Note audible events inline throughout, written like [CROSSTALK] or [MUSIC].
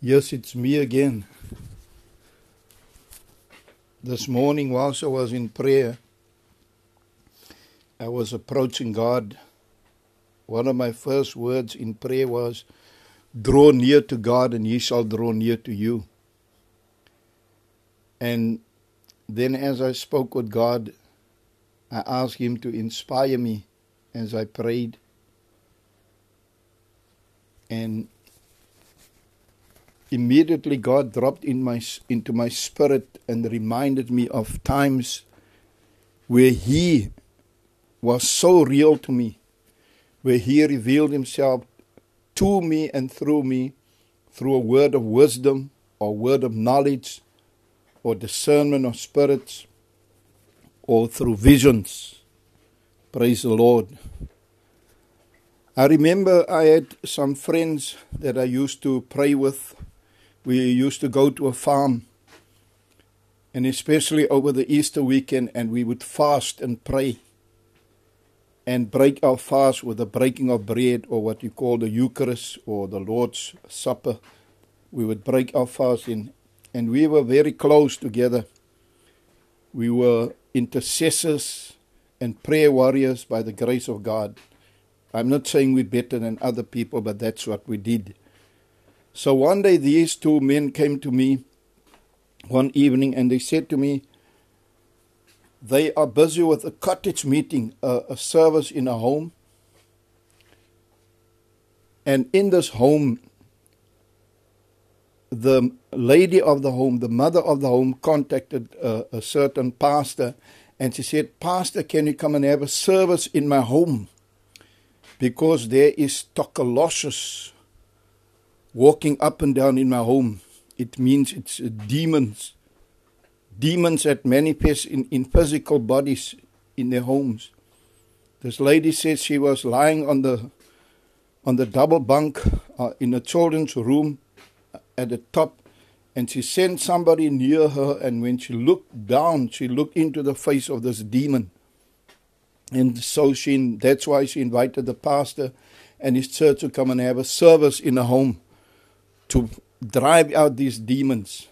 Yes, it's me again. This morning, whilst I was in prayer, I was approaching God. One of my first words in prayer was, Draw near to God, and He shall draw near to you. And then, as I spoke with God, I asked Him to inspire me as I prayed. And immediately God dropped in my into my spirit and reminded me of times where he was so real to me where he revealed himself to me and through me through a word of wisdom or word of knowledge or discernment of spirits or through visions. Praise the lord. I remember I had some friends that I used to pray with we used to go to a farm, and especially over the Easter weekend, and we would fast and pray and break our fast with the breaking of bread, or what you call the Eucharist or the Lord's Supper. We would break our fast in, and we were very close together. We were intercessors and prayer warriors by the grace of God. I'm not saying we're better than other people, but that's what we did. So one day these two men came to me one evening and they said to me, they are busy with a cottage meeting, a, a service in a home. And in this home, the lady of the home, the mother of the home, contacted a, a certain pastor and she said, Pastor, can you come and have a service in my home? Because there is tokoloshe walking up and down in my home. It means it's uh, demons. Demons that manifest in, in physical bodies in their homes. This lady says she was lying on the on the double bunk uh, in a children's room at the top and she sent somebody near her and when she looked down she looked into the face of this demon and so she that's why she invited the pastor and his church to come and have a service in the home to drive out these demons.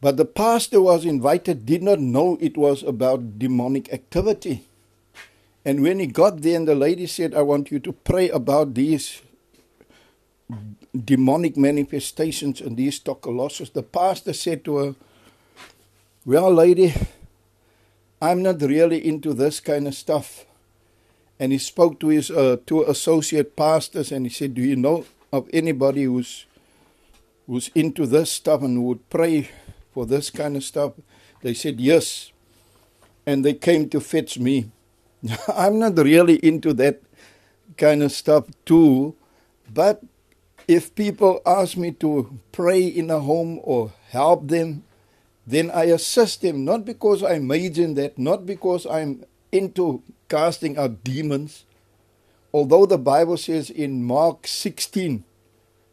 But the pastor was invited, did not know it was about demonic activity. And when he got there, and the lady said, I want you to pray about these demonic manifestations and these tokoloshe, the pastor said to her, Well, lady, I'm not really into this kind of stuff. And he spoke to his uh, two associate pastors and he said, Do you know of anybody who's who's into this stuff and would pray for this kind of stuff? They said yes. And they came to fetch me. [LAUGHS] I'm not really into that kind of stuff too, but if people ask me to pray in a home or help them, then I assist them, not because I major in that, not because I'm into casting out demons, although the Bible says in Mark 16,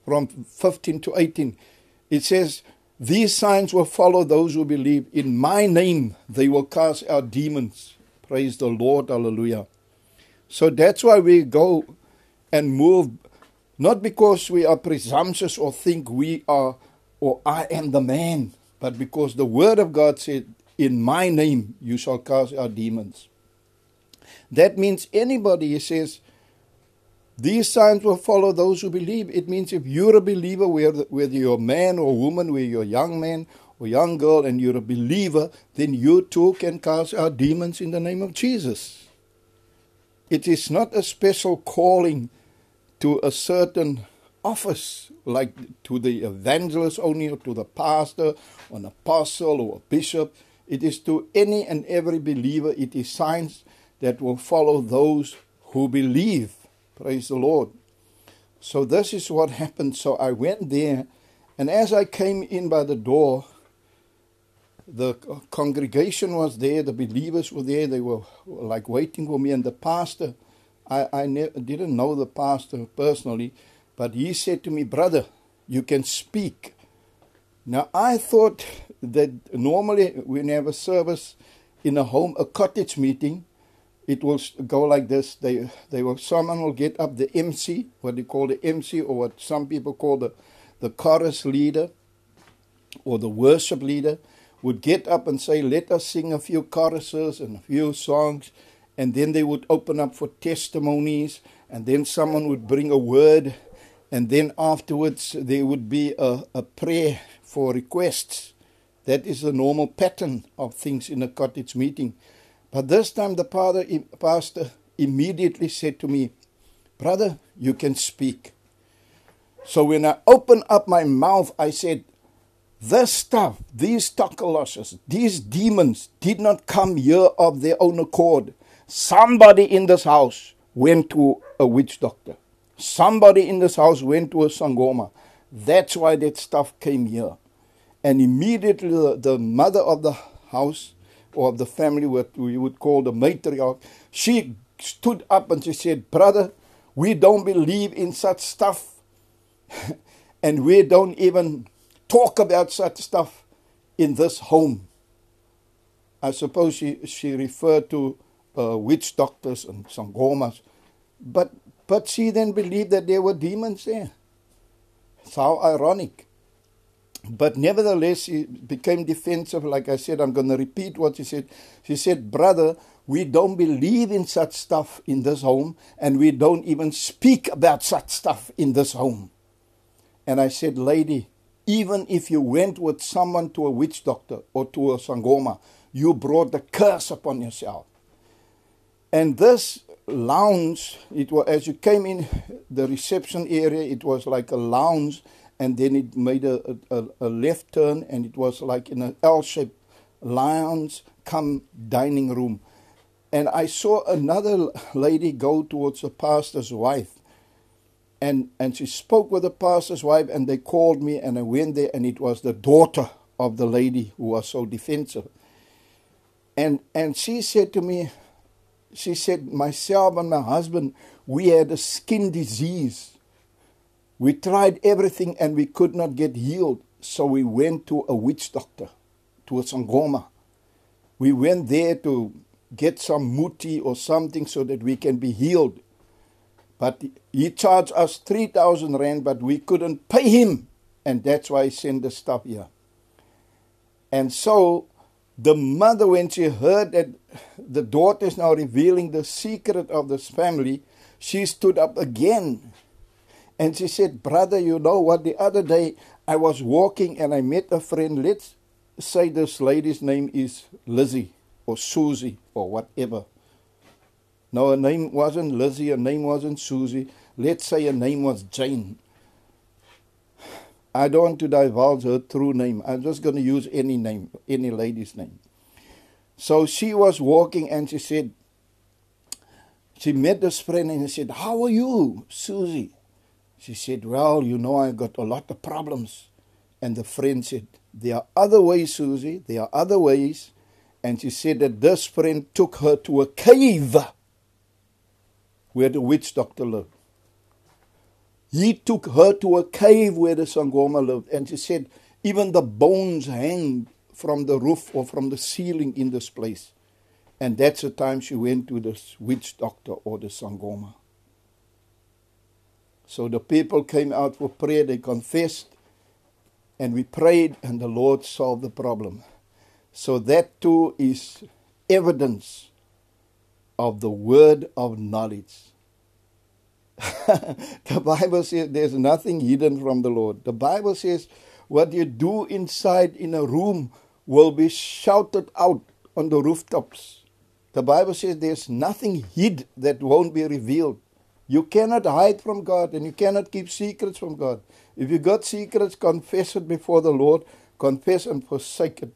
from 15 to 18, it says, These signs will follow those who believe. In my name they will cast out demons. Praise the Lord. Hallelujah. So that's why we go and move, not because we are presumptuous or think we are or I am the man, but because the Word of God said, In my name you shall cast out demons. That means anybody, he says, these signs will follow those who believe. It means if you're a believer, whether you're a man or a woman, whether you're a young man or young girl, and you're a believer, then you too can cast out demons in the name of Jesus. It is not a special calling to a certain office, like to the evangelist only, or to the pastor, or an apostle, or a bishop. It is to any and every believer. It is signs that will follow those who believe. Praise the Lord. So this is what happened. So I went there, and as I came in by the door, the congregation was there, the believers were there, they were like waiting for me, and the pastor, I, I ne- didn't know the pastor personally, but he said to me, Brother, you can speak. Now I thought that normally you have a service in a home, a cottage meeting, it will go like this. They, they will, someone will get up the MC, what they call the MC, or what some people call the, the chorus leader or the worship leader would get up and say, Let us sing a few choruses and a few songs. And then they would open up for testimonies. And then someone would bring a word. And then afterwards, there would be a, a prayer for requests. That is the normal pattern of things in a cottage meeting. But this time, the father, pastor immediately said to me, Brother, you can speak. So when I opened up my mouth, I said, This stuff, these tokoloshe, these demons did not come here of their own accord. Somebody in this house went to a witch doctor. Somebody in this house went to a sangoma. That's why that stuff came here. And immediately the, the mother of the house or of the family, what we would call the matriarch, she stood up and she said, Brother, we don't believe in such stuff. [LAUGHS] and we don't even talk about such stuff in this home. I suppose she, she referred to uh, witch doctors and sangomas. But, but she then believed that there were demons there. It's how ironic. But nevertheless, he became defensive. Like I said, I'm going to repeat what she said. She said, Brother, we don't believe in such stuff in this home, and we don't even speak about such stuff in this home. And I said, Lady, even if you went with someone to a witch doctor or to a sangoma, you brought the curse upon yourself. And this lounge, it was as you came in the reception area, it was like a lounge, and then it made a, a, a left turn, and it was like in an L-shaped lounge come dining room. And I saw another lady go towards the pastor's wife and and she spoke with the pastor's wife and they called me and I went there and it was the daughter of the lady who was so defensive and and she said to me she said myself and my husband we had a skin disease we tried everything and we could not get healed so we went to a witch doctor to a sangoma we went there to get some muti or something so that we can be healed but he charged us 3,000 rand, but we couldn't pay him. And that's why he sent the stuff here. And so the mother, when she heard that the daughter is now revealing the secret of this family, she stood up again. And she said, Brother, you know what? The other day I was walking and I met a friend. Let's say this lady's name is Lizzie or Susie or whatever. No, her name wasn't Lizzie, her name wasn't Susie. Let's say her name was Jane. I don't want to divulge her true name. I'm just going to use any name, any lady's name. So she was walking and she said, she met this friend and she said, How are you, Susie? She said, Well, you know, I got a lot of problems. And the friend said, There are other ways, Susie. There are other ways. And she said that this friend took her to a cave where the witch doctor lived. He took her to a cave where the Sangoma lived, and she said, even the bones hang from the roof or from the ceiling in this place. And that's the time she went to the witch doctor or the Sangoma. So the people came out for prayer, they confessed, and we prayed, and the Lord solved the problem. So that too is evidence of the word of knowledge. [LAUGHS] the Bible says there's nothing hidden from the Lord. The Bible says what you do inside in a room will be shouted out on the rooftops. The Bible says there's nothing hid that won't be revealed. You cannot hide from God and you cannot keep secrets from God. If you got secrets, confess it before the Lord, confess and forsake it.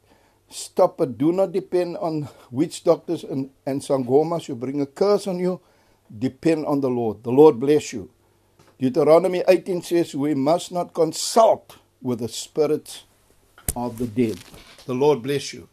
Stop it. Do not depend on witch doctors and, and sangomas who bring a curse on you. Depend on the Lord. The Lord bless you. Deuteronomy 18 says we must not consult with the spirits of the dead. The Lord bless you.